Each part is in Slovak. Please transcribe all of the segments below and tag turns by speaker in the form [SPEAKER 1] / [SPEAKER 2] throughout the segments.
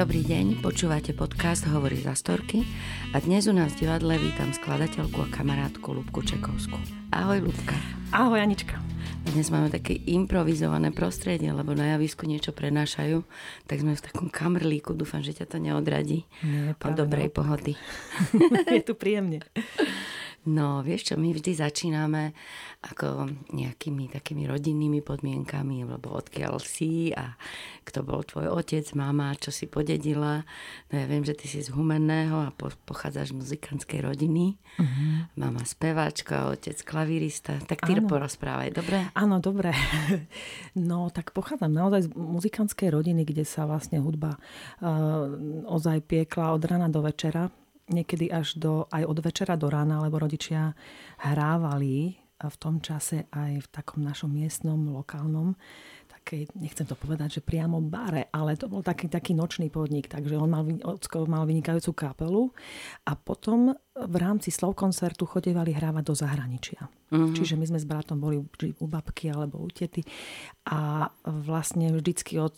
[SPEAKER 1] Dobrý deň, počúvate podcast Hovorí za storky a dnes u nás v divadle vítam skladateľku a kamarátku Lubku Čekovskú. Ahoj Lubka.
[SPEAKER 2] Ahoj Anička.
[SPEAKER 1] Dnes máme také improvizované prostredie, lebo na javisku niečo prenášajú, tak sme v takom kamrlíku, dúfam, že ťa to neodradí
[SPEAKER 2] Nie,
[SPEAKER 1] od dobrej pohody.
[SPEAKER 2] Je tu príjemne.
[SPEAKER 1] No, vieš čo, my vždy začíname ako nejakými takými rodinnými podmienkami, lebo odkiaľ si a kto bol tvoj otec, mama, čo si podedila. No ja viem, že ty si z Humenného a po, pochádzaš z muzikantskej rodiny. Uh-huh. Mama speváčka, otec klavírista. Tak ty porozprávaj, dobre?
[SPEAKER 2] Áno, dobre. No, tak pochádzam naozaj z muzikantskej rodiny, kde sa vlastne hudba uh, ozaj piekla od rana do večera niekedy až do, aj od večera do rána, lebo rodičia hrávali v tom čase aj v takom našom miestnom, lokálnom. Takej, nechcem to povedať, že priamo bare, ale to bol taký, taký nočný podnik, takže on mal, ocko mal vynikajúcu kapelu. A potom v rámci slov koncertu chodevali hrávať do zahraničia. Mm-hmm. Čiže my sme s bratom boli u babky alebo u tety a vlastne vždycky od,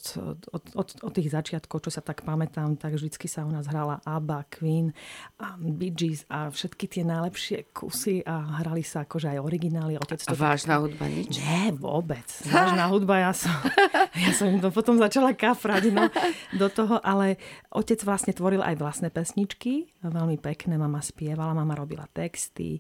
[SPEAKER 2] od, od, od tých začiatkov, čo sa tak pamätám, tak vždycky sa u nás hrala ABBA, Queen a Bee Gees a všetky tie najlepšie kusy a hrali sa akože aj originály.
[SPEAKER 1] Otec to a vážna hudba nič?
[SPEAKER 2] Nie, vôbec. Vážna hudba, ja som, ja som im to potom začala kafrať no, do toho, ale otec vlastne tvoril aj vlastné pesničky, veľmi pekné, mama spievala, mama robila texty,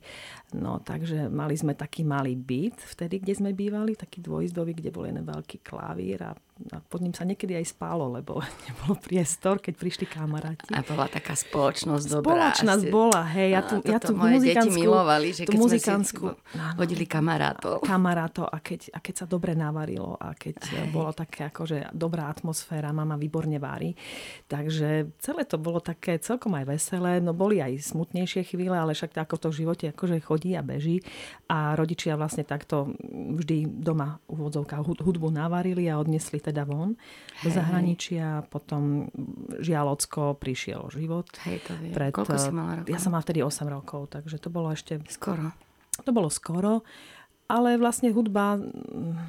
[SPEAKER 2] no takže mali sme taký malý byt vtedy, kde sme bývali, taký dvojizdový, kde bol jeden veľký klavír a a pod ním sa niekedy aj spálo, lebo nebolo priestor, keď prišli kamaráti.
[SPEAKER 1] A bola taká spoločnosť dobrá.
[SPEAKER 2] Spoločnosť bola, hej. Ja tu, ja tu moje deti
[SPEAKER 1] milovali, že keď muzikánsku, sme si hodili kamarátov.
[SPEAKER 2] Kamarátov a keď, a keď sa dobre navarilo a keď hej. bolo také akože dobrá atmosféra, mama výborne vári. Takže celé to bolo také celkom aj veselé. No boli aj smutnejšie chvíle, ale však ako to v živote akože chodí a beží. A rodičia vlastne takto vždy doma v hudbu navarili a odnesli teda von Hej. do zahraničia. Potom žialocko prišiel život.
[SPEAKER 1] Hej, to vie. Pred, Koľko si mala rokov?
[SPEAKER 2] Ja som mala vtedy 8 rokov, takže to bolo ešte...
[SPEAKER 1] Skoro.
[SPEAKER 2] To bolo skoro. Ale vlastne hudba,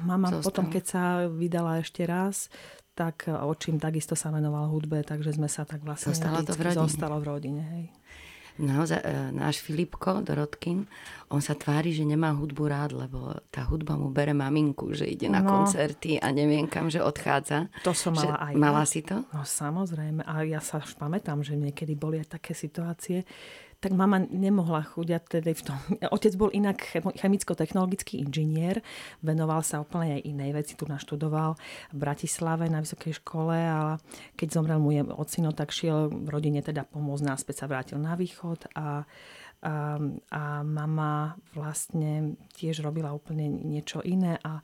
[SPEAKER 2] mama Zostal. potom, keď sa vydala ešte raz, tak očím takisto sa venoval hudbe, takže sme sa tak vlastne...
[SPEAKER 1] Zostalo to v rodine.
[SPEAKER 2] Zostalo v rodine, hej
[SPEAKER 1] naozaj, e, náš Filipko Dorotkin, on sa tvári, že nemá hudbu rád, lebo tá hudba mu bere maminku, že ide na no, koncerty a neviem kam, že odchádza.
[SPEAKER 2] To som mala
[SPEAKER 1] že,
[SPEAKER 2] aj.
[SPEAKER 1] Mala si to?
[SPEAKER 2] No samozrejme. A ja sa už pamätám, že niekedy boli aj také situácie, tak mama nemohla chudiať tedy v tom. Otec bol inak chemicko-technologický inžinier, venoval sa úplne aj inej veci, tu naštudoval v Bratislave na vysokej škole, ale keď zomrel mu ocino, tak šiel rodine teda pomôcť náspäť sa vrátil na východ a a, a mama vlastne tiež robila úplne niečo iné a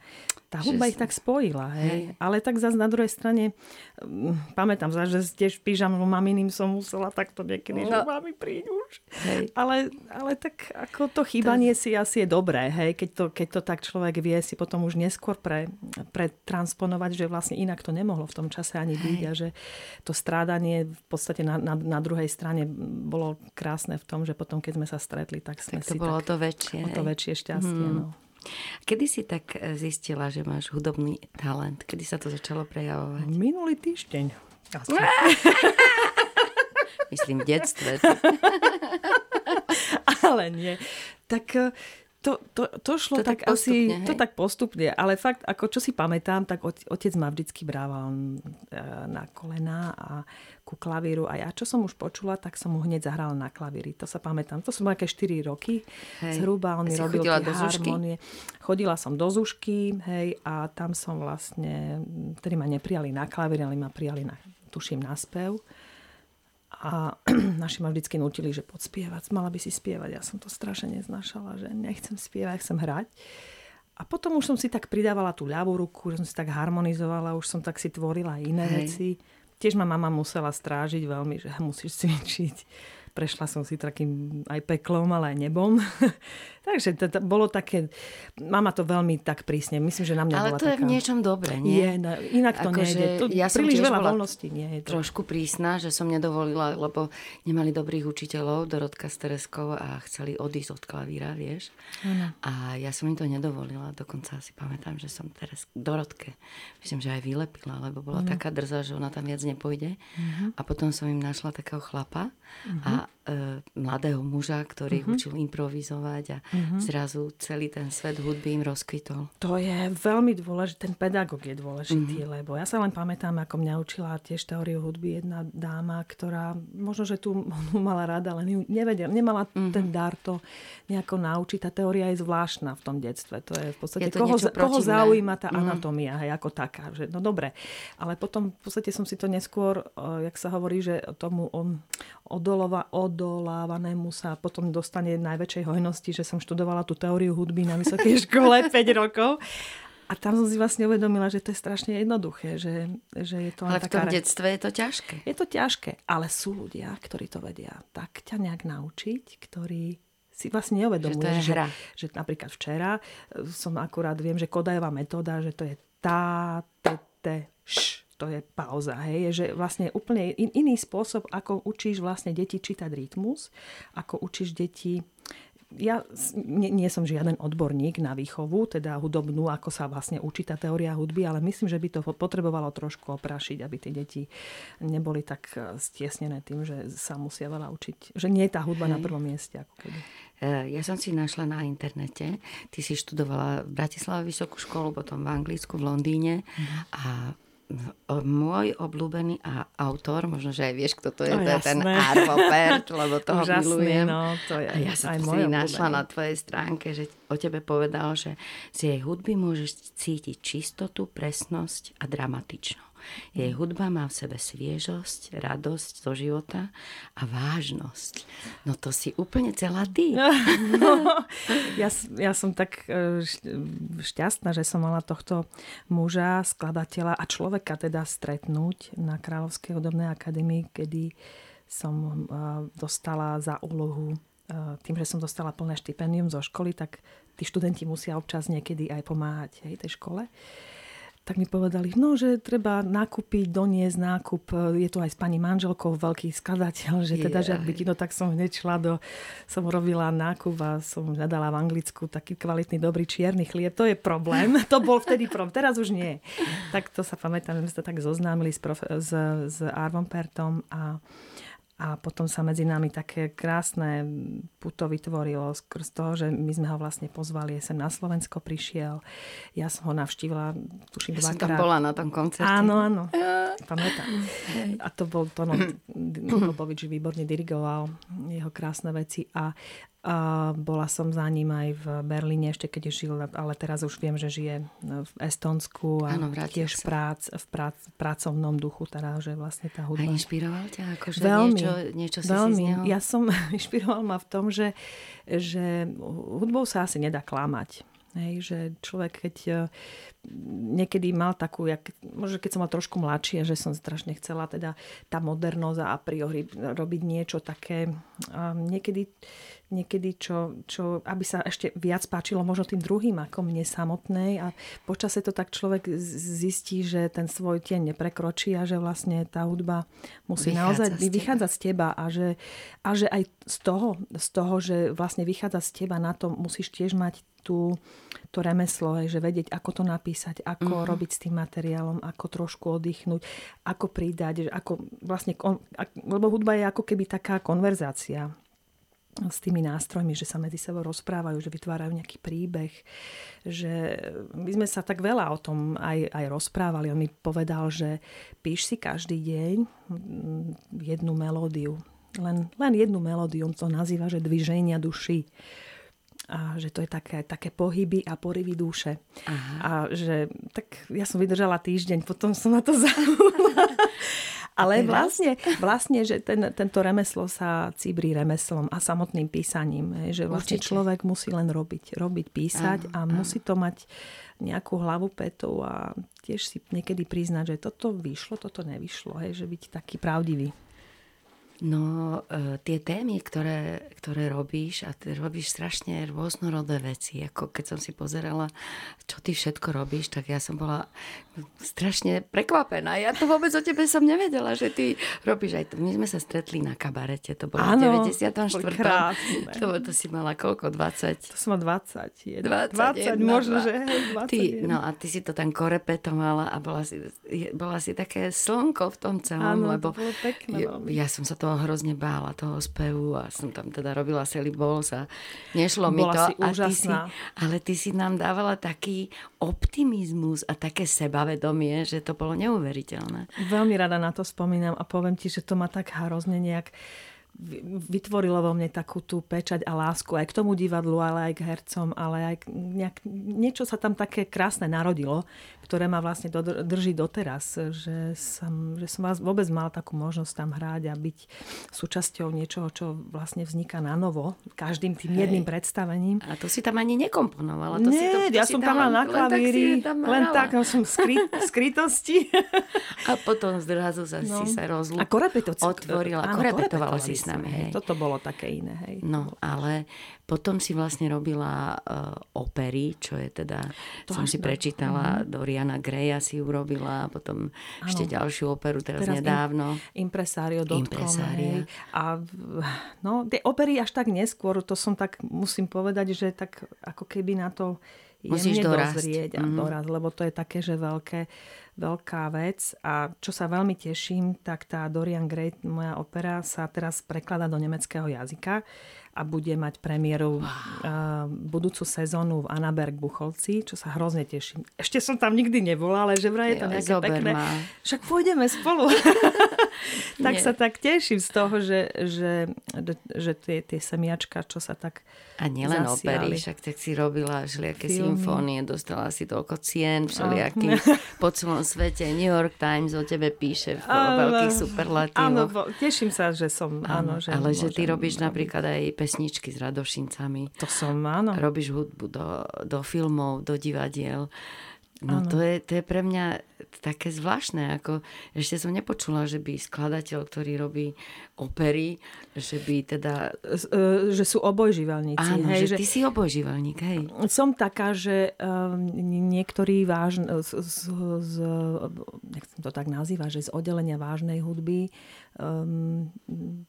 [SPEAKER 2] tá hudba ich tak spojila. Hej. hej. Ale tak zase na druhej strane, mm, pamätám sa, že tiež pížamom maminým som musela takto niekedy, no. že mami príď už. Hej. Ale, ale tak ako to chýbanie to... si asi je dobré, hej. Keď, to, keď to tak človek vie si potom už neskôr pre, pretransponovať, že vlastne inak to nemohlo v tom čase ani byť a že to strádanie v podstate na, na, na druhej strane bolo krásne v tom, že potom, keď sme sa stretli, tak sme
[SPEAKER 1] tak to
[SPEAKER 2] si
[SPEAKER 1] bolo tak, to väčšie.
[SPEAKER 2] O to väčšie šťastie. Hmm. No.
[SPEAKER 1] Kedy si tak e, zistila, že máš hudobný talent? Kedy sa to začalo prejavovať?
[SPEAKER 2] Minulý týždeň.
[SPEAKER 1] Myslím v detstve.
[SPEAKER 2] Ale nie. Tak e, to, to, to šlo to tak, tak postupne, asi, hej? to tak postupne, ale fakt, ako čo si pamätám, tak otec ma vždycky brával e, na kolena a ku klavíru a ja, čo som už počula, tak som mu hneď zahrala na klavíri. To sa pamätám. To som aké 4 roky hej. zhruba, on mi robil tie do harmonie. Chodila som do Zušky, hej, a tam som vlastne, ktorí ma neprijali na klavír, ale ma prijali na, tuším, na spev. A naši ma vždycky nutili, že podspievať, mala by si spievať. Ja som to strašne neznašala, že nechcem spievať, chcem hrať. A potom už som si tak pridávala tú ľavú ruku, že som si tak harmonizovala, už som tak si tvorila iné Hej. veci. Tiež ma mama musela strážiť veľmi, že musíš cvičiť. Prešla som si takým aj peklom, ale aj nebom. Takže to, to bolo také, mama to veľmi tak prísne, myslím, že na mňa
[SPEAKER 1] Ale
[SPEAKER 2] bola
[SPEAKER 1] to
[SPEAKER 2] taká...
[SPEAKER 1] je v niečom dobre, nie?
[SPEAKER 2] Je, no, inak to
[SPEAKER 1] Ako,
[SPEAKER 2] nejde. To,
[SPEAKER 1] ja
[SPEAKER 2] príliš veľa voľností nie je to.
[SPEAKER 1] Trošku prísna, že som nedovolila, lebo nemali dobrých učiteľov, Dorotka s Tereskou a chceli odísť od klavíra, vieš.
[SPEAKER 2] Ano.
[SPEAKER 1] A ja som im to nedovolila, dokonca si pamätám, že som teraz Dorotke, myslím, že aj vylepila, lebo bola
[SPEAKER 2] ano.
[SPEAKER 1] taká drzá, že ona tam viac nepôjde. Uh-huh. A potom som im našla takého chlapa uh-huh. a e, mladého muža, ktorý uh-huh. učil improvizovať a uh-huh. zrazu celý ten svet hudby im rozkvitol.
[SPEAKER 2] To je veľmi dôležité, ten pedagóg je dôležitý, uh-huh. lebo ja sa len pamätám, ako mňa učila tiež teóriu hudby jedna dáma, ktorá možno, že tu mala rada, len ju nevedela, nemala uh-huh. ten dar to nejako naučiť. Tá teória je zvláštna v tom detstve. To je v podstate, je koho, koho zaujíma tá anatómia, uh-huh. hej, ako taká. Že, no dobre, ale potom v podstate som si to neskôr, jak sa hovorí, že tomu odolova, odolávanému sa potom dostane najväčšej hojnosti, že som študovala tú teóriu hudby na vysokej škole 5 rokov. A tam som si vlastne uvedomila, že to je strašne jednoduché, že, že je to
[SPEAKER 1] Ale v
[SPEAKER 2] taká...
[SPEAKER 1] tom detstve je to ťažké.
[SPEAKER 2] Je to ťažké, ale sú ľudia, ktorí to vedia tak ťa nejak naučiť, ktorí si vlastne neuvedomujú,
[SPEAKER 1] že,
[SPEAKER 2] že, že napríklad včera som akurát, viem, že Kodajová metóda, že to je tá, te, te, š, to je pauza, hej, že vlastne úplne in, iný spôsob, ako učíš vlastne deti čítať rytmus, ako učíš deti ja nie, nie som žiaden odborník na výchovu, teda hudobnú, ako sa vlastne učí tá teória hudby, ale myslím, že by to potrebovalo trošku oprašiť, aby tie deti neboli tak e, stiesnené tým, že sa musia veľa učiť. Že nie je tá hudba Hej. na prvom mieste. Ako keby.
[SPEAKER 1] E, ja som si našla na internete, ty si študovala v Bratislave vysokú školu, potom v Anglicku, v Londýne mm. a môj obľúbený a autor, možno, že aj vieš, kto to je,
[SPEAKER 2] no,
[SPEAKER 1] to je ten Arvo Pert, lebo toho
[SPEAKER 2] Úžasný,
[SPEAKER 1] milujem.
[SPEAKER 2] No, to je
[SPEAKER 1] a ja som si našla na tvojej stránke, že o tebe povedal, že z jej hudby môžeš cítiť čistotu, presnosť a dramatičnosť. Jej hudba má v sebe sviežosť, radosť zo života a vážnosť. No to si úplne celá ty.
[SPEAKER 2] No, ja, ja som tak e, šťastná, že som mala tohto muža, skladateľa a človeka teda stretnúť na Kráľovskej hudobnej akadémii, kedy som e, dostala za úlohu e, tým, že som dostala plné štipendium zo školy, tak tí študenti musia občas niekedy aj pomáhať hej, tej škole tak mi povedali, no, že treba nakúpiť, doniesť nákup. Je to aj s pani manželkou veľký skladateľ, že teda, že ak by no, tak som hneď šla do, som robila nákup a som hľadala v Anglicku taký kvalitný, dobrý čierny chlieb. To je problém. To bol vtedy problém. Teraz už nie. Tak to sa pamätám, že sme sa tak zoznámili s, prof, s, s Arvom Pertom a a potom sa medzi nami také krásne puto vytvorilo skrz toho, že my sme ho vlastne pozvali, sem na Slovensko prišiel. Ja som ho navštívila, tuším,
[SPEAKER 1] ja
[SPEAKER 2] dvakrát.
[SPEAKER 1] som tam bola na tom koncerte.
[SPEAKER 2] Áno, áno. Ja. Pamätám. A to bol Tono Klobovič, výborne dirigoval jeho krásne veci. A a bola som za ním aj v Berlíne, ešte keď žil, ale teraz už viem, že žije v Estonsku a
[SPEAKER 1] ano,
[SPEAKER 2] tiež prác, v, prác, pracovnom duchu, teda, že vlastne tá hudba.
[SPEAKER 1] A inšpiroval ťa? Akože
[SPEAKER 2] veľmi,
[SPEAKER 1] niečo, niečo si
[SPEAKER 2] veľmi.
[SPEAKER 1] si z neho...
[SPEAKER 2] Ja som, inšpiroval ma v tom, že, že hudbou sa asi nedá klamať. Hej, že človek, keď e, niekedy mal takú, jak, možno keď som mal trošku mladšie, že som strašne chcela teda tá modernosť a a priori robiť niečo také, a niekedy niekedy, čo, čo, aby sa ešte viac páčilo možno tým druhým ako mne samotnej. A počase to tak človek zistí, že ten svoj tieň neprekročí a že vlastne tá hudba musí vychádza naozaj z vychádzať z teba a že, a že aj z toho, z toho, že vlastne vychádza z teba na to musíš tiež mať tú, to remeslo, že vedieť, ako to napísať, ako uh-huh. robiť s tým materiálom, ako trošku oddychnúť, ako pridať, že ako vlastne, lebo hudba je ako keby taká konverzácia s tými nástrojmi, že sa medzi sebou rozprávajú, že vytvárajú nejaký príbeh, že my sme sa tak veľa o tom aj, aj rozprávali. On mi povedal, že píš si každý deň mm, jednu melódiu. Len, len jednu melódiu, on to nazýva, že dviženia duši a že to je také, také pohyby a porivy duše. Aha. A že tak ja som vydržala týždeň, potom som na to zabudla. Ale vlastne, vlastne, že ten, tento remeslo sa cibrí remeslom a samotným písaním. Že vlastne Určite. človek musí len robiť. Robiť, písať áno, a áno. musí to mať nejakú hlavu petov a tiež si niekedy priznať, že toto vyšlo, toto nevyšlo. Hej, že byť taký pravdivý.
[SPEAKER 1] No, e, tie témy, ktoré, ktoré robíš, a ty robíš strašne rôznorodé veci. Ako keď som si pozerala, čo ty všetko robíš, tak ja som bola strašne prekvapená. Ja to vôbec o tebe som nevedela, že ty robíš aj to. My sme sa stretli na kabarete, to bolo
[SPEAKER 2] Áno,
[SPEAKER 1] v 94.
[SPEAKER 2] krásne.
[SPEAKER 1] To, to si mala koľko? 20?
[SPEAKER 2] To som mal 20.
[SPEAKER 1] 21,
[SPEAKER 2] 20, možno, že hej, 21.
[SPEAKER 1] Ty, no a ty si to tam korepetovala a bola si, bola si také slnko v tom celom,
[SPEAKER 2] Áno,
[SPEAKER 1] lebo
[SPEAKER 2] to pekné
[SPEAKER 1] ja, ja som sa toho hrozne bála, toho spevu a som tam teda robila celý bols a nešlo mi
[SPEAKER 2] Bola
[SPEAKER 1] to.
[SPEAKER 2] si
[SPEAKER 1] a ty si,
[SPEAKER 2] úžasná.
[SPEAKER 1] ale ty si nám dávala taký optimizmus a také sebavedomie, že to bolo neuveriteľné.
[SPEAKER 2] Veľmi rada na to spomínam a poviem ti, že to ma tak hrozne nejak vy- vytvorilo vo mne takú tú pečať a lásku aj k tomu divadlu, ale aj k hercom, ale aj nejak, niečo sa tam také krásne narodilo, ktoré ma vlastne dodr- drží doteraz, že som, že som vás vôbec mal takú možnosť tam hrať a byť súčasťou niečoho, čo vlastne vzniká na novo, každým tým
[SPEAKER 1] Hej.
[SPEAKER 2] jedným predstavením.
[SPEAKER 1] A to si tam ani nekomponovala. To si to,
[SPEAKER 2] Nie,
[SPEAKER 1] to
[SPEAKER 2] ja
[SPEAKER 1] si
[SPEAKER 2] som tam mala na
[SPEAKER 1] len tak
[SPEAKER 2] klavíri,
[SPEAKER 1] tam
[SPEAKER 2] len tak, no som skry, skrytosti.
[SPEAKER 1] A potom zrazu sa,
[SPEAKER 2] No.
[SPEAKER 1] si sa rozlú...
[SPEAKER 2] A
[SPEAKER 1] korepetovala si
[SPEAKER 2] sme,
[SPEAKER 1] hej.
[SPEAKER 2] Toto bolo také iné, hej.
[SPEAKER 1] No, ale potom si vlastne robila uh, opery, čo je teda,
[SPEAKER 2] To
[SPEAKER 1] som si prečítala, Doriana Greya si urobila, a potom ešte ďalšiu operu teraz,
[SPEAKER 2] Teraz im-
[SPEAKER 1] nedávno.
[SPEAKER 2] Impresario dotkom,
[SPEAKER 1] Impresaria.
[SPEAKER 2] hej. A no, tie opery až tak neskôr, to som tak, musím povedať, že tak ako keby na to
[SPEAKER 1] Musíš dorásť.
[SPEAKER 2] dozrieť a
[SPEAKER 1] Mhm.
[SPEAKER 2] doraz, lebo to je také, že veľké, veľká vec. A čo sa veľmi teším, tak tá Dorian Gray, moja opera, sa teraz prekladá do nemeckého jazyka a bude mať premiéru wow. budúcu sezónu v Anaberg Bucholci, čo sa hrozne teším. Ešte som tam nikdy nebola, ale že vraj je to nejaké pekné.
[SPEAKER 1] ma.
[SPEAKER 2] Však pôjdeme spolu. tak
[SPEAKER 1] Nie.
[SPEAKER 2] sa tak teším z toho, že, že, že tie, tie semiačka, čo sa tak
[SPEAKER 1] A nielen opery, však tak si robila všelijaké
[SPEAKER 2] Filmy.
[SPEAKER 1] symfónie, dostala si toľko cien všelijakých po celom svete. New York Times o tebe píše v veľkých
[SPEAKER 2] Áno,
[SPEAKER 1] superlatívoch.
[SPEAKER 2] bo- teším sa, že som, áno, že
[SPEAKER 1] ale že ty
[SPEAKER 2] môžem
[SPEAKER 1] robíš
[SPEAKER 2] robiť.
[SPEAKER 1] napríklad aj pesničky s Radošincami.
[SPEAKER 2] To som, áno.
[SPEAKER 1] Robíš hudbu do, do filmov, do divadiel. No to je, to je pre mňa také zvláštne, ako ešte som nepočula, že by skladateľ, ktorý robí opery, že by teda...
[SPEAKER 2] E, že sú obojživelníci.
[SPEAKER 1] Áno,
[SPEAKER 2] hej,
[SPEAKER 1] že ty si obojživelník, hej.
[SPEAKER 2] Som taká, že um, niektorí vážn, z, z, z, nechcem to tak nazývať, že z oddelenia vážnej hudby um,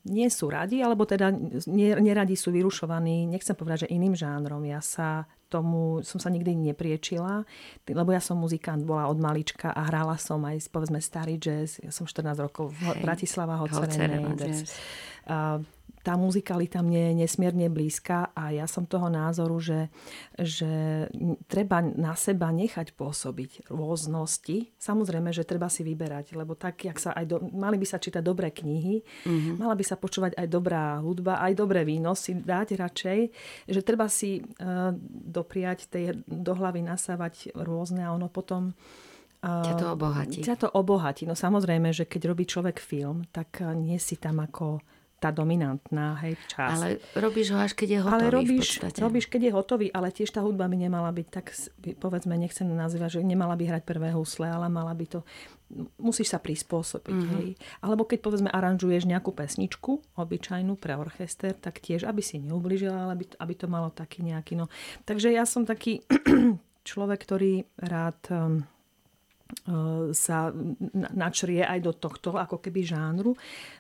[SPEAKER 2] nie sú radi, alebo teda neradi sú vyrušovaní, nechcem povedať, že iným žánrom. Ja sa tomu som sa nikdy nepriečila, lebo ja som muzikant, bola od malička a hrála som aj povedzme starý jazz. Ja som 14 rokov v. Bratislava Hocerenej.
[SPEAKER 1] jazz.
[SPEAKER 2] A tá muzikalita mne je nesmierne blízka a ja som toho názoru, že, že treba na seba nechať pôsobiť rôznosti. Samozrejme, že treba si vyberať, lebo tak, jak sa aj do, mali by sa čítať dobré knihy, mm-hmm. mala by sa počúvať aj dobrá hudba, aj dobré víno si dať radšej, že treba si uh, dopriať tej, do hlavy nasávať rôzne a ono potom
[SPEAKER 1] Ťa to obohatí.
[SPEAKER 2] Ťa to obohatí. No samozrejme, že keď robí človek film, tak eh, nie si tam ako tá dominantná hej, časť.
[SPEAKER 1] Ale robíš ho až keď je hotový
[SPEAKER 2] ale robíš,
[SPEAKER 1] v podstate.
[SPEAKER 2] robíš, keď je hotový, ale tiež tá hudba by nemala byť tak, povedzme, nechcem nazývať, že nemala by hrať prvé husle, ale mala by to, musíš sa prispôsobiť.
[SPEAKER 1] Mhm.
[SPEAKER 2] Mm-hmm. Hej. Alebo keď, povedzme, aranžuješ nejakú pesničku, obyčajnú pre orchester, tak tiež, aby si neubližila, ale aby, aby to malo taký nejaký, no. Takže ja som taký človek, ktorý rád um, sa na- načrie aj do tohto ako keby žánru,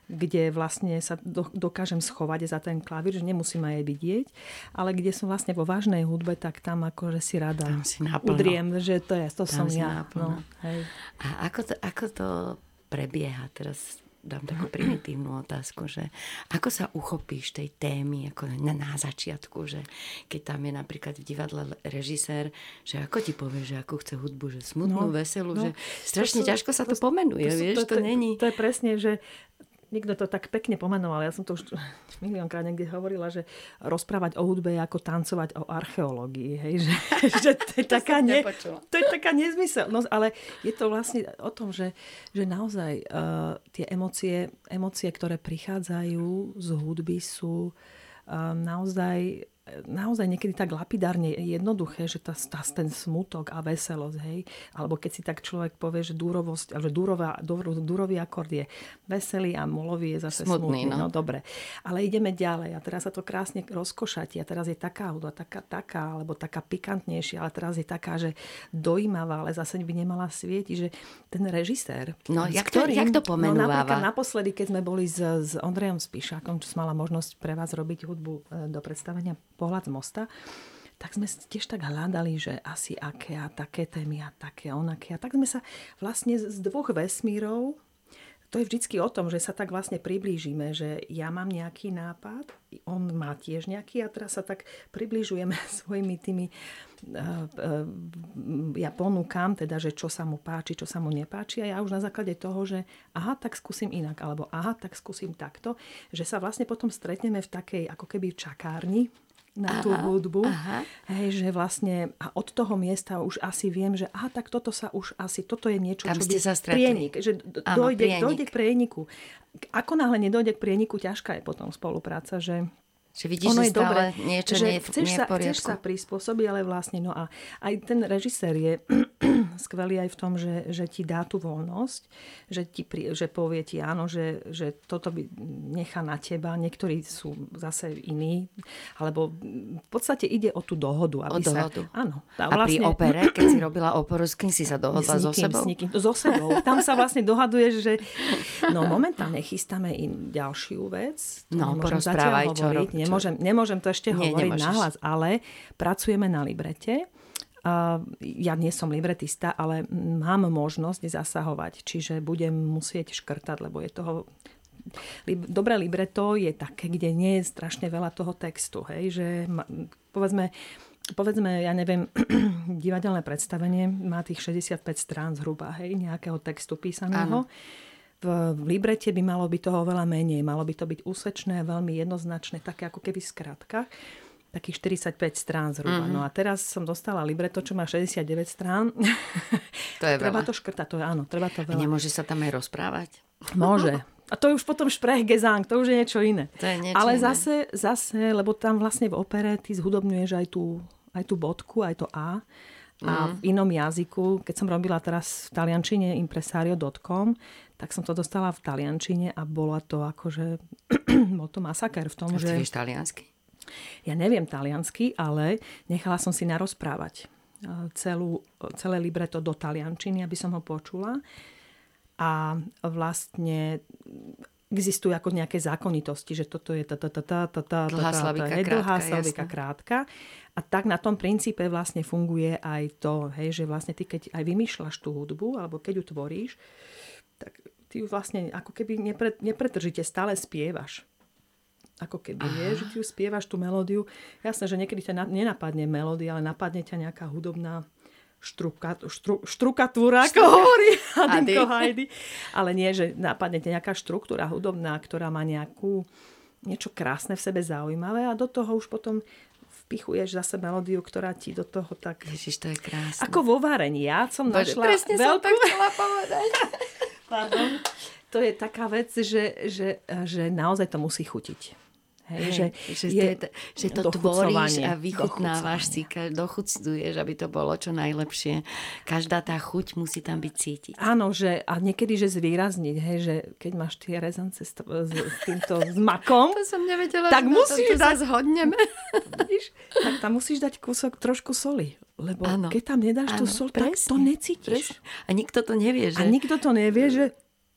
[SPEAKER 2] kde vlastne sa do, dokážem schovať za ten klavír, že nemusím aj vidieť, ale kde som vlastne vo vážnej hudbe, tak tam akože si rada
[SPEAKER 1] Tam si naplno.
[SPEAKER 2] udriem, že to je, to
[SPEAKER 1] Tam
[SPEAKER 2] som ja.
[SPEAKER 1] naplno.
[SPEAKER 2] No, hej.
[SPEAKER 1] A ako to, ako to prebieha teraz? Dám takú primitívnu otázku, že ako sa uchopíš tej témy ako na, na začiatku, že keď tam je napríklad v divadle režisér, že ako ti povie, že ako chce hudbu, že smutnú,
[SPEAKER 2] No,
[SPEAKER 1] veselú,
[SPEAKER 2] no.
[SPEAKER 1] že strašne
[SPEAKER 2] To sú-
[SPEAKER 1] ťažko sa to,
[SPEAKER 2] to-
[SPEAKER 1] pomenuje,
[SPEAKER 2] sú-
[SPEAKER 1] vieš, to,
[SPEAKER 2] to,
[SPEAKER 1] není.
[SPEAKER 2] To je presne, že niekto to tak pekne pomenoval. Ja som to už miliónkrát niekde hovorila, že rozprávať o hudbe je ako tancovať o archeológii. Hej? Že, že to, je taká ne, to je taká nezmyselnosť, ale je to vlastne o tom, že, že naozaj uh, tie emócie, emócie, ktoré prichádzajú z hudby sú uh, naozaj naozaj niekedy tak lapidárne jednoduché, že tá, tá, ten smutok a veselosť, hej, alebo keď si tak človek povie, že dúrovosť, že dúrová, dúrový akord je veselý a molový je zase smutný. smutný. No. no dobre. Ale ideme ďalej a teraz sa to krásne rozkošatí a teraz je taká hudba, taká, taká, alebo taká pikantnejšia, ale teraz je taká, že dojímavá, ale zase by nemala svietiť, že ten režisér,
[SPEAKER 1] No, jak to, ktorým, jak to pomenúváva?
[SPEAKER 2] No, napríklad naposledy, keď sme boli s, s Ondrejom Spíšakom, čo som mala možnosť pre vás robiť hudbu e, do predstavenia pohľad z mosta, tak sme tiež tak hľadali, že asi aké a také témy a také onaké. A tak sme sa vlastne z dvoch vesmírov, to je vždycky o tom, že sa tak vlastne priblížime, že ja mám nejaký nápad, on má tiež nejaký a teraz sa tak približujeme svojimi tými, eh, eh, ja ponúkam teda, že čo sa mu páči, čo sa mu nepáči a ja už na základe toho, že aha, tak skúsim inak, alebo aha, tak skúsim takto, že sa vlastne potom stretneme v takej ako keby čakárni, na aha, tú hudbu. Aha. Hej, že vlastne a od toho miesta už asi viem, že aha, tak toto sa už asi, toto je niečo,
[SPEAKER 1] Tam
[SPEAKER 2] čo
[SPEAKER 1] ste
[SPEAKER 2] by...
[SPEAKER 1] sa stretli.
[SPEAKER 2] Prienik, že dojde, prienik. dojde k prieniku. Ako náhle nedojde k prieniku, ťažká je potom spolupráca, že
[SPEAKER 1] že vidíš, ono že je stále dobré, niečo že nie,
[SPEAKER 2] chceš,
[SPEAKER 1] nie
[SPEAKER 2] sa, chceš sa prispôsobiť, ale vlastne, no a aj ten režisér je skvelý aj v tom, že, že ti dá tú voľnosť, že, ti, že povie ti áno, že, že toto by nechá na teba, niektorí sú zase iní, alebo v podstate ide o tú dohodu.
[SPEAKER 1] Aby o dohodu.
[SPEAKER 2] Sa, áno.
[SPEAKER 1] A, a vlastne, pri opere, keď si robila oporu, s kým si sa dohodla
[SPEAKER 2] so
[SPEAKER 1] sebou?
[SPEAKER 2] S nikým, so sebou. Tam sa vlastne dohaduješ, že no momentálne chystáme in ďalšiu vec.
[SPEAKER 1] No, porozprávaj, čo robiť
[SPEAKER 2] nemôžem, nemôžem to ešte nie, hovoriť nemôžeš. nahlas, ale pracujeme na librete. Ja nie som libretista, ale mám možnosť zasahovať, čiže budem musieť škrtať, lebo je toho Dobré libreto je také, kde nie je strašne veľa toho textu. Hej? Že, povedzme, povedzme, ja neviem, divadelné predstavenie má tých 65 strán zhruba, hej, nejakého textu písaného. Áno v librete by malo byť toho veľa menej. Malo by to byť úsečné, veľmi jednoznačné, také ako keby skratka takých 45 strán zhruba. Mm-hmm. No a teraz som dostala libreto, čo má 69 strán.
[SPEAKER 1] To je
[SPEAKER 2] treba
[SPEAKER 1] veľa.
[SPEAKER 2] to škrtať, to je áno, treba to veľa.
[SPEAKER 1] A nemôže sa tam aj rozprávať?
[SPEAKER 2] Môže. A to je už potom Sprechgesang, to už je niečo iné.
[SPEAKER 1] To je niečo
[SPEAKER 2] Ale
[SPEAKER 1] iné.
[SPEAKER 2] zase, zase, lebo tam vlastne v opere ty zhudobňuješ aj tú, aj tú bodku, aj to A. A mm. v inom jazyku, keď som robila teraz v taliančine impresario.com, tak som to dostala v taliančine a bola to akože, bol to masaker v tom,
[SPEAKER 1] a
[SPEAKER 2] že...
[SPEAKER 1] vieš taliansky?
[SPEAKER 2] Ja neviem taliansky, ale nechala som si narozprávať celú, celé libreto do taliančiny, aby som ho počula. A vlastne existujú ako nejaké zákonitosti, že toto je
[SPEAKER 1] dlhá
[SPEAKER 2] slavika krátka. A tak na tom princípe vlastne funguje aj to, hej, že vlastne ty keď aj vymýšľaš tú hudbu, alebo keď ju tvoríš, tak ty ju vlastne ako keby nepre, nepretržite stále spievaš. Ako keby, Aha. vieš, že ty ju spievaš tú melódiu. Jasné, že niekedy ťa nenapadne melódia, ale napadne ťa nejaká hudobná štruka, štru, štrukatúra, ako hovorí Adinko Heidi. Ale nie, že napadne ťa nejaká štruktúra hudobná, ktorá má nejakú niečo krásne v sebe zaujímavé a do toho už potom vpichuješ zase melódiu, ktorá ti do toho tak...
[SPEAKER 1] Ježiš, to je krásne.
[SPEAKER 2] Ako vo varení. Ja som Bože, našla
[SPEAKER 1] presne veľkú... som to chcela povedať.
[SPEAKER 2] Pardon. To je taká vec, že, že, že naozaj to musí chutiť. Hej,
[SPEAKER 1] že, že, je, to, že to tvoríš a vychutnávaš si, dochucuješ, aby to bolo čo najlepšie. Každá tá chuť musí tam byť cítiť.
[SPEAKER 2] Áno, že, a niekedy, že zvýrazniť, hej, že keď máš tie rezance s, s, s týmto s makom,
[SPEAKER 1] to som nevedela,
[SPEAKER 2] tak musíš
[SPEAKER 1] to, to dať, zhodneme.
[SPEAKER 2] Vidíš, tak tam musíš dať kúsok trošku soli. Lebo ano. keď tam nedáš ano, tú sol, presne, tak to necítiš. Presne.
[SPEAKER 1] A nikto to nevie, že...
[SPEAKER 2] A nikto to nevie, že...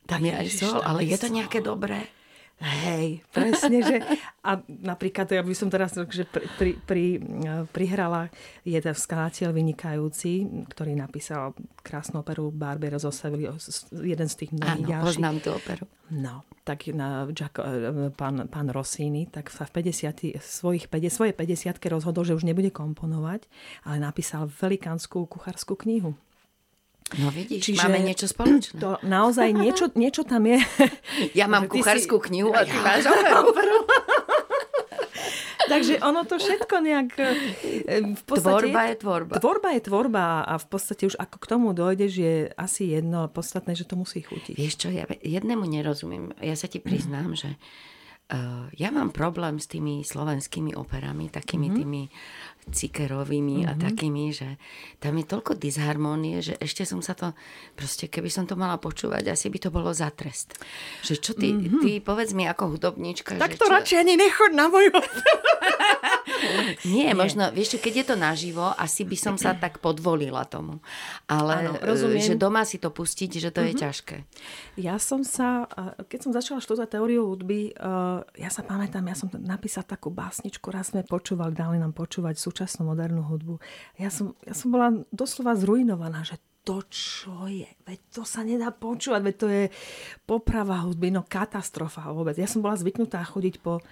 [SPEAKER 1] Tam je aj sol, ale je to nejaké dobré.
[SPEAKER 2] Hej, presne, že a napríklad, ja by som teraz že pri, pri, pri, prihrala jeden skladateľ vynikajúci, ktorý napísal krásnu operu Barbero zo Sevilly, jeden z tých mnohých ďalších.
[SPEAKER 1] poznám tú operu.
[SPEAKER 2] No, tak na Jack, pán, pán Rossini, tak sa v 50, svojich 50, svoje 50 rozhodol, že už nebude komponovať, ale napísal velikánskú kuchárskú knihu.
[SPEAKER 1] No vidíš, Čiže máme niečo spoločné.
[SPEAKER 2] To naozaj niečo, niečo tam je.
[SPEAKER 1] Ja mám kuchárskú si... knihu a ty ja, máš operu.
[SPEAKER 2] Takže ono to všetko nejak...
[SPEAKER 1] E, v podstate, tvorba je tvorba.
[SPEAKER 2] Tvorba je tvorba a v podstate už ako k tomu dojdeš je asi jedno, podstatné, že to musí chutiť.
[SPEAKER 1] Vieš čo, ja jednému nerozumiem. Ja sa ti priznám, že Uh, ja mám problém s tými slovenskými operami, takými mm-hmm. tými cikerovými mm-hmm. a mhm. takými, že tam je toľko disharmónie, že ešte som sa to, proste keby som to mala počúvať, asi by to bolo za trest. Že čo ty, mm-hmm. ty povedz mi ako hudobníčka.
[SPEAKER 2] Tak to
[SPEAKER 1] čo...
[SPEAKER 2] radšej ani nechod na moju
[SPEAKER 1] Nie, Nie, možno, vieš, keď je to naživo, asi by som sa tak podvolila tomu. Ale ano, že doma si to pustiť, že to mm-hmm. je mhm. ťažké.
[SPEAKER 2] Ja som sa, keď som začala študovať teóriu hudby, ja sa pamätám, ja som napísala takú básničku, raz sme počúvali, dali nám počúvať súčasnú modernú hudbu. Ja som, ja som bola doslova zrujnovaná, že to, čo je. Veď to sa nedá počúvať, veď to je poprava hudby, no katastrofa vôbec. Ja som bola zvyknutá chodiť po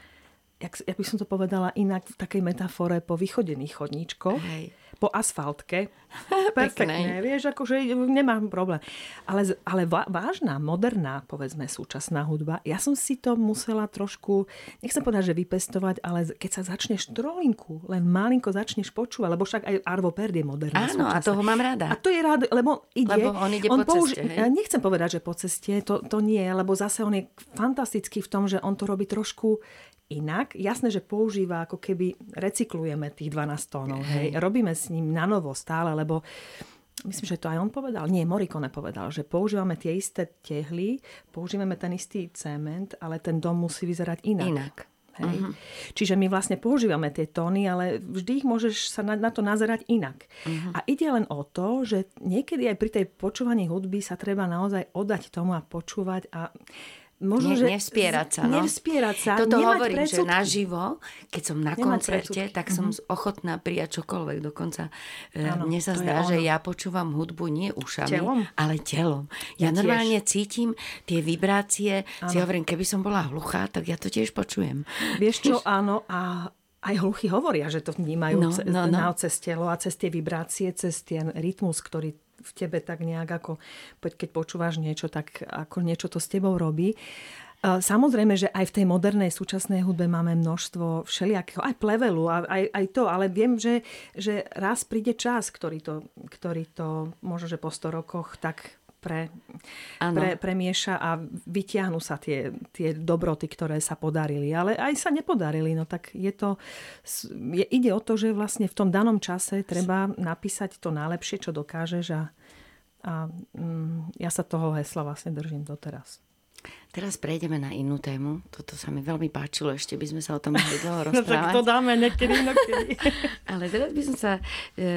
[SPEAKER 2] jak, jak by som to povedala inak v takej metafore, po vychodených chodníčkoch, Hej. po asfaltke. Perfektne, vieš, akože nemám problém. Ale, ale vážna, moderná, povedzme, súčasná hudba, ja som si to musela trošku, nechcem povedať, že vypestovať, ale keď sa začneš trolinku, len malinko začneš počúvať, lebo však aj Arvo Perd je moderná
[SPEAKER 1] Áno, súčasná. a toho mám rada.
[SPEAKER 2] A to je rád, lebo ide.
[SPEAKER 1] Lebo on ide on po použi- ceste, hej?
[SPEAKER 2] Nechcem povedať, že po ceste, to, to nie, lebo zase on je fantastický v tom, že on to robí trošku inak. Jasné, že používa, ako keby recyklujeme tých 12 tónov. Hej. Robíme s ním na novo stále, lebo myslím, že to aj on povedal, nie, Morikone povedal, že používame tie isté tehly, používame ten istý cement, ale ten dom musí vyzerať inak.
[SPEAKER 1] Inak.
[SPEAKER 2] Hej. Uh-huh. Čiže my vlastne používame tie tóny, ale vždy ich môžeš sa na, na to nazerať inak. Uh-huh. A ide len o to, že niekedy aj pri tej počúvaní hudby sa treba naozaj oddať tomu a počúvať a
[SPEAKER 1] možno, ne, že... Nevspierať sa, no.
[SPEAKER 2] Nevspierať sa.
[SPEAKER 1] Toto hovorím, predsudky. že naživo, keď som na nemať koncerte, predsudky. tak som mm-hmm. ochotná prijať čokoľvek. Dokonca ano, mne sa zdá, že ja počúvam hudbu nie ušami, telom? ale telom. Ja, ja normálne tiež. cítim tie vibrácie. Ano. Si hovorím, keby som bola hluchá, tak ja to tiež počujem.
[SPEAKER 2] Vieš čo, áno, a aj hluchy hovoria, že to vnímajú no, no, no. cez telo a cez tie vibrácie, cez ten rytmus, ktorý v tebe tak nejak ako, keď počúvaš niečo, tak ako niečo to s tebou robí. Samozrejme, že aj v tej modernej súčasnej hudbe máme množstvo všelijakého, aj plevelu, aj, aj to, ale viem, že, že raz príde čas, ktorý to, ktorý to možno, že po 100 rokoch tak pre, pre, premieša a vyťahnú sa tie, tie dobroty, ktoré sa podarili. Ale aj sa nepodarili. No tak je to, je, ide o to, že vlastne v tom danom čase treba napísať to najlepšie, čo dokážeš a, a mm, ja sa toho hesla vlastne držím doteraz.
[SPEAKER 1] Teraz prejdeme na inú tému. Toto sa mi veľmi páčilo, ešte by sme sa o tom mohli dlho rozprávať.
[SPEAKER 2] no tak to dáme niekedy, niekedy.
[SPEAKER 1] Ale teraz by som sa e,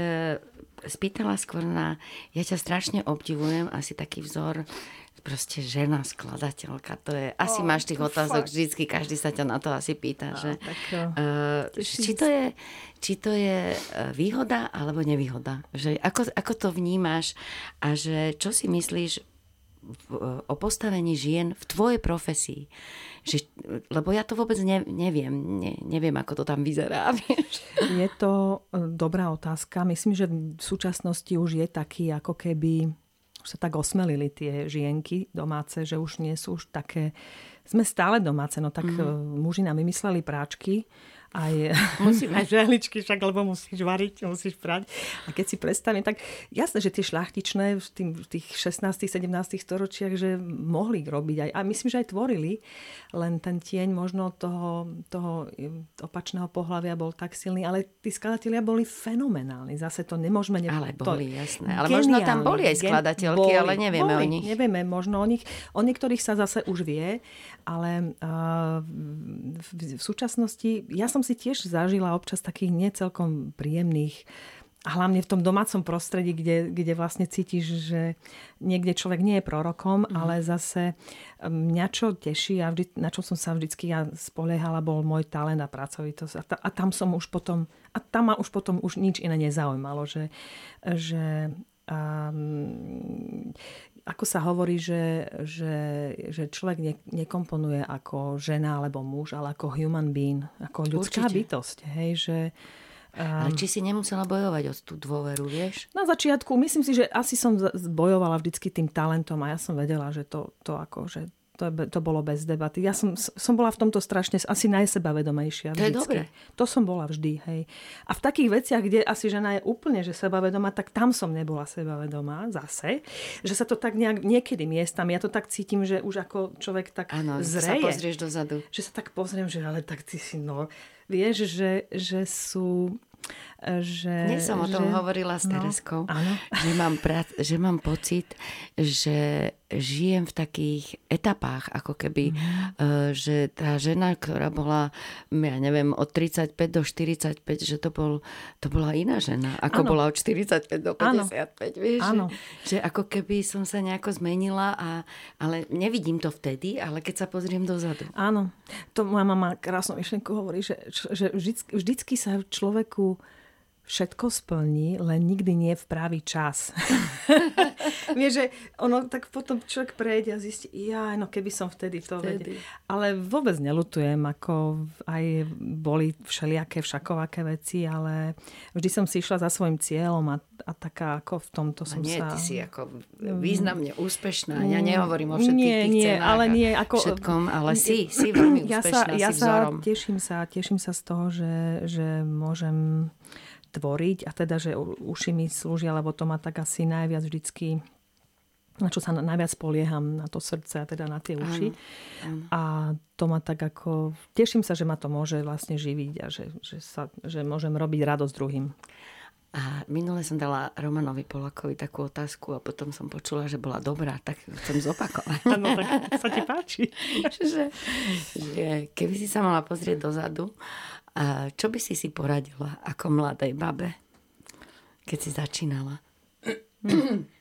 [SPEAKER 1] spýtala skôr na... Ja ťa strašne obdivujem, asi taký vzor proste žena, skladateľka. To je, asi oh, máš tých otázok fakt. vždycky, každý sa ťa na to asi pýta, no, že tak, uh, či, to je, či to je e, výhoda alebo nevýhoda. Že ako, ako to vnímaš a že čo si myslíš o postavení žien v tvojej profesii. Že, lebo ja to vôbec ne, neviem. Ne, neviem, ako to tam vyzerá. Vieš.
[SPEAKER 2] Je to e, dobrá otázka. Myslím, že v súčasnosti už je taký, ako keby už sa tak osmelili tie žienky domáce, že už nie sú už také... Sme stále domáce, no tak mm-hmm. muži nám vymysleli práčky, aj, musím aj žehličky, však lebo musíš variť, musíš prať. A keď si predstavím, tak jasné, že tie šľachtičné v, tým, v tých 16. 17. storočiach, že mohli robiť aj, a myslím, že aj tvorili, len ten tieň možno toho, toho opačného pohľavia bol tak silný, ale tí skladatelia boli fenomenálni. Zase to nemôžeme... Ne...
[SPEAKER 1] Ale boli, to, jasné. Ale geniálne, možno tam boli aj skladateľky, boli, ale nevieme boli, o nich.
[SPEAKER 2] Nevieme, možno o nich. O niektorých sa zase už vie, ale uh, v, v súčasnosti, ja som si tiež zažila občas takých necelkom príjemných a hlavne v tom domácom prostredí, kde, kde vlastne cítiš, že niekde človek nie je prorokom, mm. ale zase mňa čo teší a vždy, na čo som sa vždycky ja spoliehala, bol môj talent a pracovitosť. A, ta, a tam som už potom, a tam ma už potom už nič iné nezaujímalo, že, že um, ako sa hovorí, že, že, že človek ne, nekomponuje ako žena alebo muž, ale ako human being, ako ľudská Určite. bytosť. Hej, že,
[SPEAKER 1] um, ale či si nemusela bojovať o tú dôveru, vieš?
[SPEAKER 2] Na začiatku, myslím si, že asi som bojovala vždycky tým talentom a ja som vedela, že to, to ako, že to, to bolo bez debaty. Ja som, som bola v tomto strašne asi najsebavedomejšia.
[SPEAKER 1] To je dobre.
[SPEAKER 2] To som bola vždy, hej. A v takých veciach, kde asi žena je úplne že sebavedomá, tak tam som nebola sebavedomá zase. Že sa to tak nejak, niekedy miestam, ja to tak cítim, že už ako človek tak
[SPEAKER 1] Áno,
[SPEAKER 2] zreje.
[SPEAKER 1] sa pozrieš dozadu.
[SPEAKER 2] Že sa tak pozriem, že ale tak ty si, no, vieš, že, že sú že...
[SPEAKER 1] Dnes som o tom
[SPEAKER 2] že,
[SPEAKER 1] hovorila s
[SPEAKER 2] no,
[SPEAKER 1] Tereskou,
[SPEAKER 2] áno.
[SPEAKER 1] že, mám prac, že mám pocit, že žijem v takých etapách, ako keby, mm. že tá žena, ktorá bola, ja neviem, od 35 do 45, že to, bol, to bola iná žena, ako ano. bola od 45 do 55, ano. vieš? Ano. Že, že ako keby som sa nejako zmenila, a, ale nevidím to vtedy, ale keď sa pozriem dozadu.
[SPEAKER 2] Áno, to moja mama krásnu myšlenku hovorí, že, že vždycky, vždycky sa človeku všetko splní, len nikdy nie v právý čas. Vieš, že ono tak potom človek prejde a zistí, ja, no keby som vtedy to vedel. Ale vôbec nelutujem, ako aj boli všelijaké všakovaké veci, ale vždy som si išla za svojim cieľom a, a taká ako v tomto som
[SPEAKER 1] nie,
[SPEAKER 2] sa...
[SPEAKER 1] ty si ako významne úspešná. Ja nehovorím o všetkých
[SPEAKER 2] nie,
[SPEAKER 1] tých
[SPEAKER 2] nie,
[SPEAKER 1] cenách
[SPEAKER 2] ale nie, ako...
[SPEAKER 1] všetkom, ale si, si veľmi
[SPEAKER 2] ja
[SPEAKER 1] úspešná,
[SPEAKER 2] sa, ja
[SPEAKER 1] si vzorom.
[SPEAKER 2] Sa teším sa, teším sa z toho, že, že môžem tvoriť a teda, že uši mi slúžia, lebo to ma tak asi najviac vždycky na čo sa najviac polieham, na to srdce a teda na tie uši. Áno, áno. A to ma tak ako... Teším sa, že ma to môže vlastne živiť a že, že, sa, že môžem robiť radosť druhým.
[SPEAKER 1] A minule som dala Romanovi Polakovi takú otázku a potom som počula, že bola dobrá, tak chcem zopakovať.
[SPEAKER 2] Áno, tak sa ti páči.
[SPEAKER 1] že, že keby si sa mala pozrieť dozadu, a čo by si si poradila ako mladej babe, keď si začínala?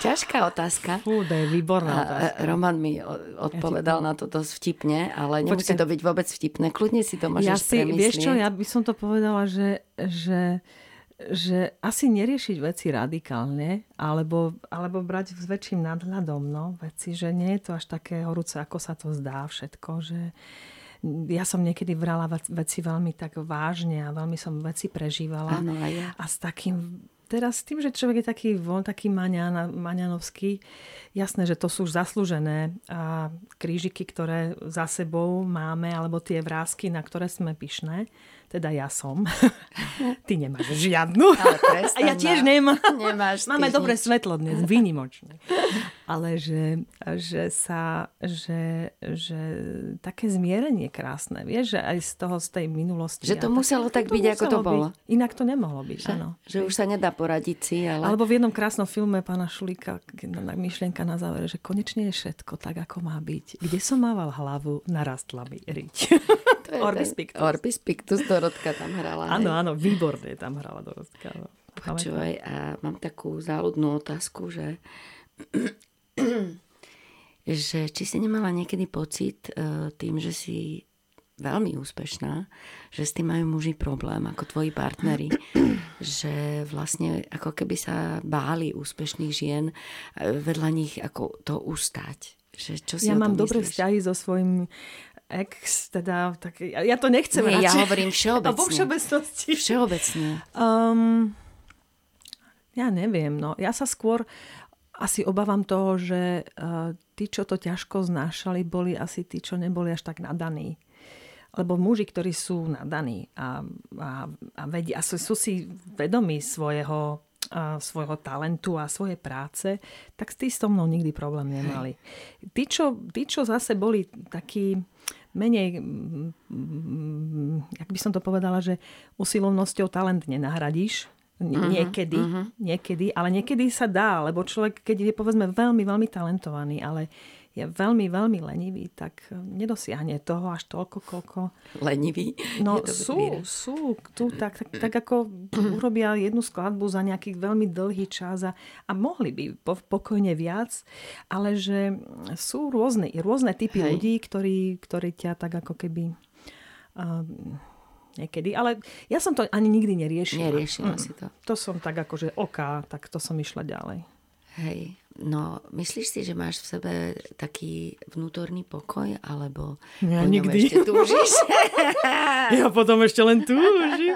[SPEAKER 1] Ťažká otázka.
[SPEAKER 2] Fú, to je výborná otázka.
[SPEAKER 1] Roman mi odpovedal ja na to dosť vtipne, ale nemusí to byť vôbec vtipné. Kľudne si to môžeš
[SPEAKER 2] ja si,
[SPEAKER 1] premyslieť.
[SPEAKER 2] Vieš čo, ja by som to povedala, že, že, že asi neriešiť veci radikálne, alebo, alebo brať s väčším nadhľadom no, veci, že nie je to až také horúce, ako sa to zdá všetko, že, ja som niekedy vrala veci veľmi tak vážne a veľmi som veci prežívala.
[SPEAKER 1] Áno, ja.
[SPEAKER 2] A s takým teraz tým, že človek je taký voľ, taký maňan, maňanovský, jasné, že to sú už zaslúžené a krížiky, ktoré za sebou máme, alebo tie vrázky, na ktoré sme pyšné teda ja som. Ty nemáš žiadnu.
[SPEAKER 1] Ale presne,
[SPEAKER 2] ja tiež nemám.
[SPEAKER 1] Nemáš
[SPEAKER 2] Máme dobré svetlo dnes, vynimočné. Ale že, že sa, že, že také zmierenie krásne, vieš, že aj z toho, z tej minulosti.
[SPEAKER 1] Že to muselo tak, tak byť, ako to bolo.
[SPEAKER 2] Byť. Inak to nemohlo byť,
[SPEAKER 1] že,
[SPEAKER 2] áno.
[SPEAKER 1] Že už sa nedá poradiť si, ale...
[SPEAKER 2] Alebo v jednom krásnom filme pána Šulíka, myšlienka na záver, že konečne je všetko tak, ako má byť. Kde som mával hlavu, narastla mi riť.
[SPEAKER 1] Orbis Pictus. Orbis Pictus, Dorotka tam hrala.
[SPEAKER 2] Áno, áno, výborne tam hrala Dorotka. No.
[SPEAKER 1] Počúvaj, a mám takú záľudnú otázku, že, že či si nemala niekedy pocit e, tým, že si veľmi úspešná, že s tým majú muži problém, ako tvoji partneri, že vlastne ako keby sa báli úspešných žien vedľa nich ako to ustať. Že čo si
[SPEAKER 2] ja mám
[SPEAKER 1] myslíš?
[SPEAKER 2] dobré vzťahy so svojím ex, teda, tak ja, ja to nechcem
[SPEAKER 1] Nie,
[SPEAKER 2] radšej.
[SPEAKER 1] ja hovorím všeobecne.
[SPEAKER 2] A vo všeobecnosti.
[SPEAKER 1] Všeobecne.
[SPEAKER 2] Um, ja neviem, no. Ja sa skôr asi obávam toho, že uh, tí, čo to ťažko znášali, boli asi tí, čo neboli až tak nadaní. Lebo muži, ktorí sú nadaní a, a, a, vedia, a sú, sú si vedomí svojho svojho talentu a svojej práce, tak tí so mnou nikdy problém nemali. Tí čo, tí, čo zase boli takí menej, jak by som to povedala, že usilovnosťou talent nenahradíš, Uh-huh, niekedy, uh-huh. niekedy, ale niekedy sa dá, lebo človek, keď je povedzme veľmi, veľmi talentovaný, ale je veľmi, veľmi lenivý, tak e, nedosiahne toho až toľko, koľko...
[SPEAKER 1] Lenivý?
[SPEAKER 2] No sú, sú tu tak, tak, tak ako urobia jednu skladbu za nejaký veľmi dlhý čas a, a mohli by po, pokojne viac, ale že sú rôzne, rôzne typy Hej. ľudí, ktorí, ktorí ťa tak ako keby... Um, niekedy, ale ja som to ani nikdy neriešila.
[SPEAKER 1] Neriešila mm. si to.
[SPEAKER 2] To som tak akože oká, tak to som išla ďalej.
[SPEAKER 1] Hej, no myslíš si, že máš v sebe taký vnútorný pokoj, alebo
[SPEAKER 2] ja, nikdy.
[SPEAKER 1] ešte túžiš?
[SPEAKER 2] ja potom ešte len túžim.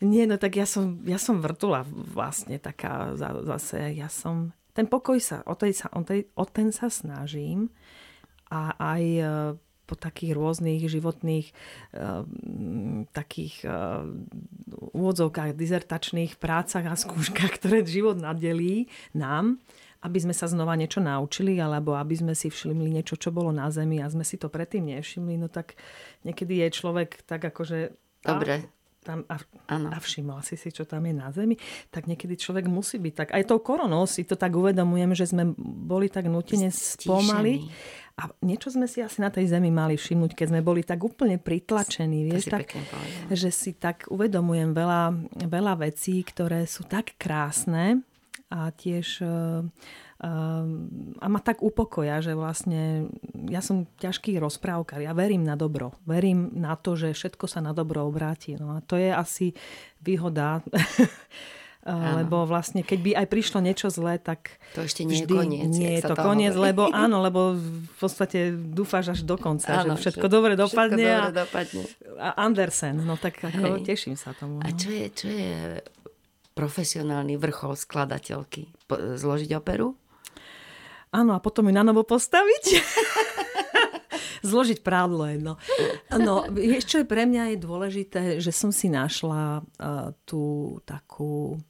[SPEAKER 2] Nie, no tak ja som, ja som vrtula vlastne taká zase, ja som ten pokoj sa, o, tej sa, o, tej, o ten sa snažím a aj e, po takých rôznych životných uh, takých uh, úvodzovkách, dizertačných prácach a skúškach, ktoré život nadelí nám, aby sme sa znova niečo naučili, alebo aby sme si všimli niečo, čo bolo na Zemi a sme si to predtým nevšimli, no tak niekedy je človek tak akože...
[SPEAKER 1] Dobre,
[SPEAKER 2] tam a, a všimol si si, čo tam je na Zemi, tak niekedy človek musí byť tak. Aj tou koronou si to tak uvedomujem, že sme boli tak nutene spomali. A niečo sme si asi na tej Zemi mali všimnúť, keď sme boli tak úplne pritlačení. Vieš, tak, že si tak uvedomujem veľa, veľa vecí, ktoré sú tak krásne a tiež Ehm, a ma tak upokoja, že vlastne ja som ťažký rozprávkar, ja verím na dobro, verím na to, že všetko sa na dobro obráti. No a to je asi výhoda Áno. lebo vlastne keď by aj prišlo niečo zlé, tak
[SPEAKER 1] to ešte nie je koniec.
[SPEAKER 2] Nie je to koniec, hovorí. lebo áno, lebo v podstate dúfaš až do konca, áno, že všetko že dobre dopadne.
[SPEAKER 1] Všetko dobre dopadne.
[SPEAKER 2] A, a Andersen, no tak ako Hej. teším sa tomu.
[SPEAKER 1] No. A čo je, čo je profesionálny vrchol skladateľky? Zložiť operu?
[SPEAKER 2] Áno, a potom ju na novo postaviť. Zložiť prádlo jedno. No, vieš, čo je pre mňa je dôležité, že som si našla uh, tú takú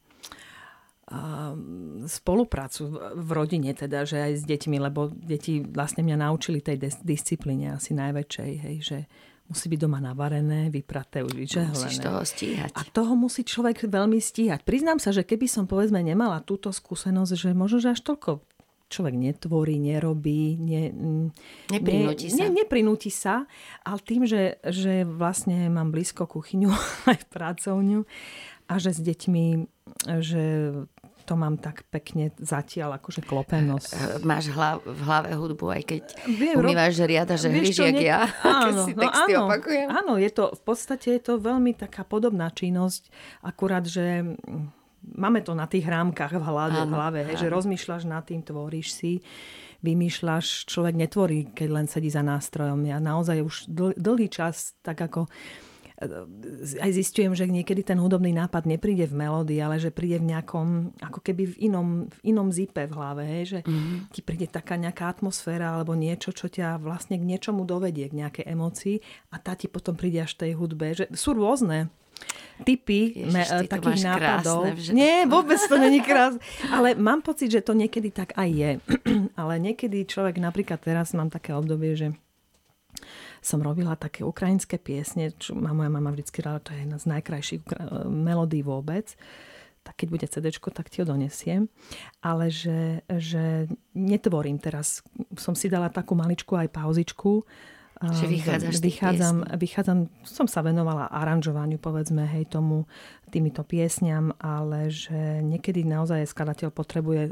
[SPEAKER 2] spoluprácu v rodine, teda, že aj s deťmi, lebo deti vlastne mňa naučili tej dis- disciplíne asi najväčšej, hej, že musí byť doma navarené, vypraté, už vyčehlené.
[SPEAKER 1] Musíš toho stíhať.
[SPEAKER 2] A toho musí človek veľmi stíhať. Priznám sa, že keby som povedzme nemala túto skúsenosť, že možno, že až toľko človek netvorí, nerobí, ne,
[SPEAKER 1] neprinúti ne, sa.
[SPEAKER 2] Ne, neprinúti sa, ale tým, že, že vlastne mám blízko kuchyňu aj pracovňu a že s deťmi, že to mám tak pekne zatiaľ akože klopenosť. Eh,
[SPEAKER 1] máš hlav, v hlave hudbu, aj keď Viem, umývaš riada, že hryš, jak ne... ja.
[SPEAKER 2] Áno, si no áno, opakujem. áno, je to, v podstate je to veľmi taká podobná činnosť, akurát, že máme to na tých rámkach v hlave, áno, hlave hej, že rozmýšľaš nad tým, tvoríš si, vymýšľaš, človek netvorí, keď len sedí za nástrojom. Ja naozaj už dl- dlhý čas tak ako e, aj zistujem, že niekedy ten hudobný nápad nepríde v melódii, ale že príde v nejakom, ako keby v inom, v inom zipe v hlave, hej, že mm-hmm. ti príde taká nejaká atmosféra alebo niečo, čo ťa vlastne k niečomu dovedie, k nejakej emocii a tá ti potom príde až tej hudbe. Že sú rôzne typy Ježiš, me, takých nápadov. Krásne, Nie, vôbec to není krásne. Ale mám pocit, že to niekedy tak aj je. Ale niekedy človek, napríklad teraz mám také obdobie, že som robila také ukrajinské piesne, čo má moja mama vždycky rada, to je jedna z najkrajších ukra- melódií vôbec. Tak keď bude CD, tak ti ho donesiem. Ale že, že netvorím teraz. Som si dala takú maličku aj pauzičku,
[SPEAKER 1] že vychádzaš
[SPEAKER 2] vychádzam, vychádzam, som sa venovala aranžovaniu, povedzme, hej, tomu, týmito piesňam, ale že niekedy naozaj skladateľ potrebuje,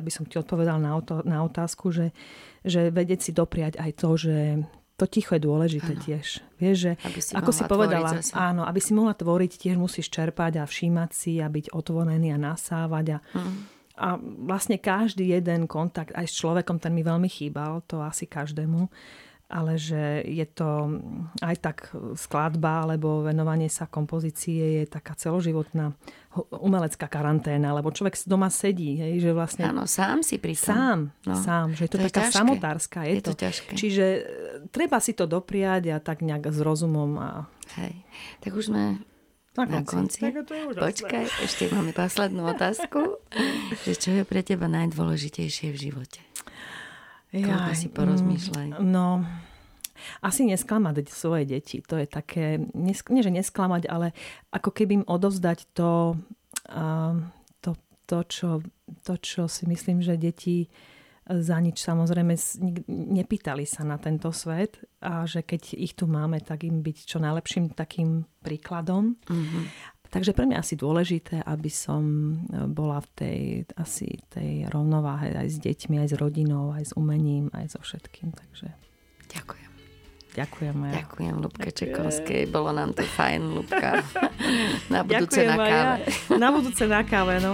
[SPEAKER 2] aby som ti odpovedal na, na otázku, že, že vedieť si dopriať aj to, že to ticho je dôležité ano. tiež. Vieš, že aby si ako si povedala, áno, aby si mohla tvoriť, tiež musíš čerpať a všímať si a byť otvorený a nasávať a, mm. a vlastne každý jeden kontakt aj s človekom, ten mi veľmi chýbal, to asi každému ale že je to aj tak skladba alebo venovanie sa kompozície je taká celoživotná umelecká karanténa, lebo človek doma sedí, hej, že vlastne...
[SPEAKER 1] Áno, sám si pri
[SPEAKER 2] Sám, no. sám, že je to, to taká je samotárska. Je,
[SPEAKER 1] je to, to ťažké.
[SPEAKER 2] Čiže e, treba si to dopriať a tak nejak s rozumom. A...
[SPEAKER 1] Hej, tak už sme na konci. Na konci. Tak to je Počkaj, ešte máme poslednú otázku. že čo je pre teba najdôležitejšie v živote? Ja, si porozmýšľaj.
[SPEAKER 2] Mm, no, asi nesklamať svoje deti. To je také, nie že nesklamať, ale ako keby im odovzdať to, to, to, čo, to, čo si myslím, že deti za nič samozrejme nepýtali sa na tento svet a že keď ich tu máme, tak im byť čo najlepším takým príkladom. Mm-hmm. Takže pre mňa asi dôležité, aby som e, bola v tej, asi tej rovnováhe aj s deťmi, aj s rodinou, aj s umením, aj so všetkým. Takže...
[SPEAKER 1] Ďakujem.
[SPEAKER 2] Ďakujem. Ja.
[SPEAKER 1] Ďakujem Lubke Čekovskej. Bolo nám to fajn, Lubka. Na budúce Ďakujem na káve.
[SPEAKER 2] Ja. Na budúce na káve, no.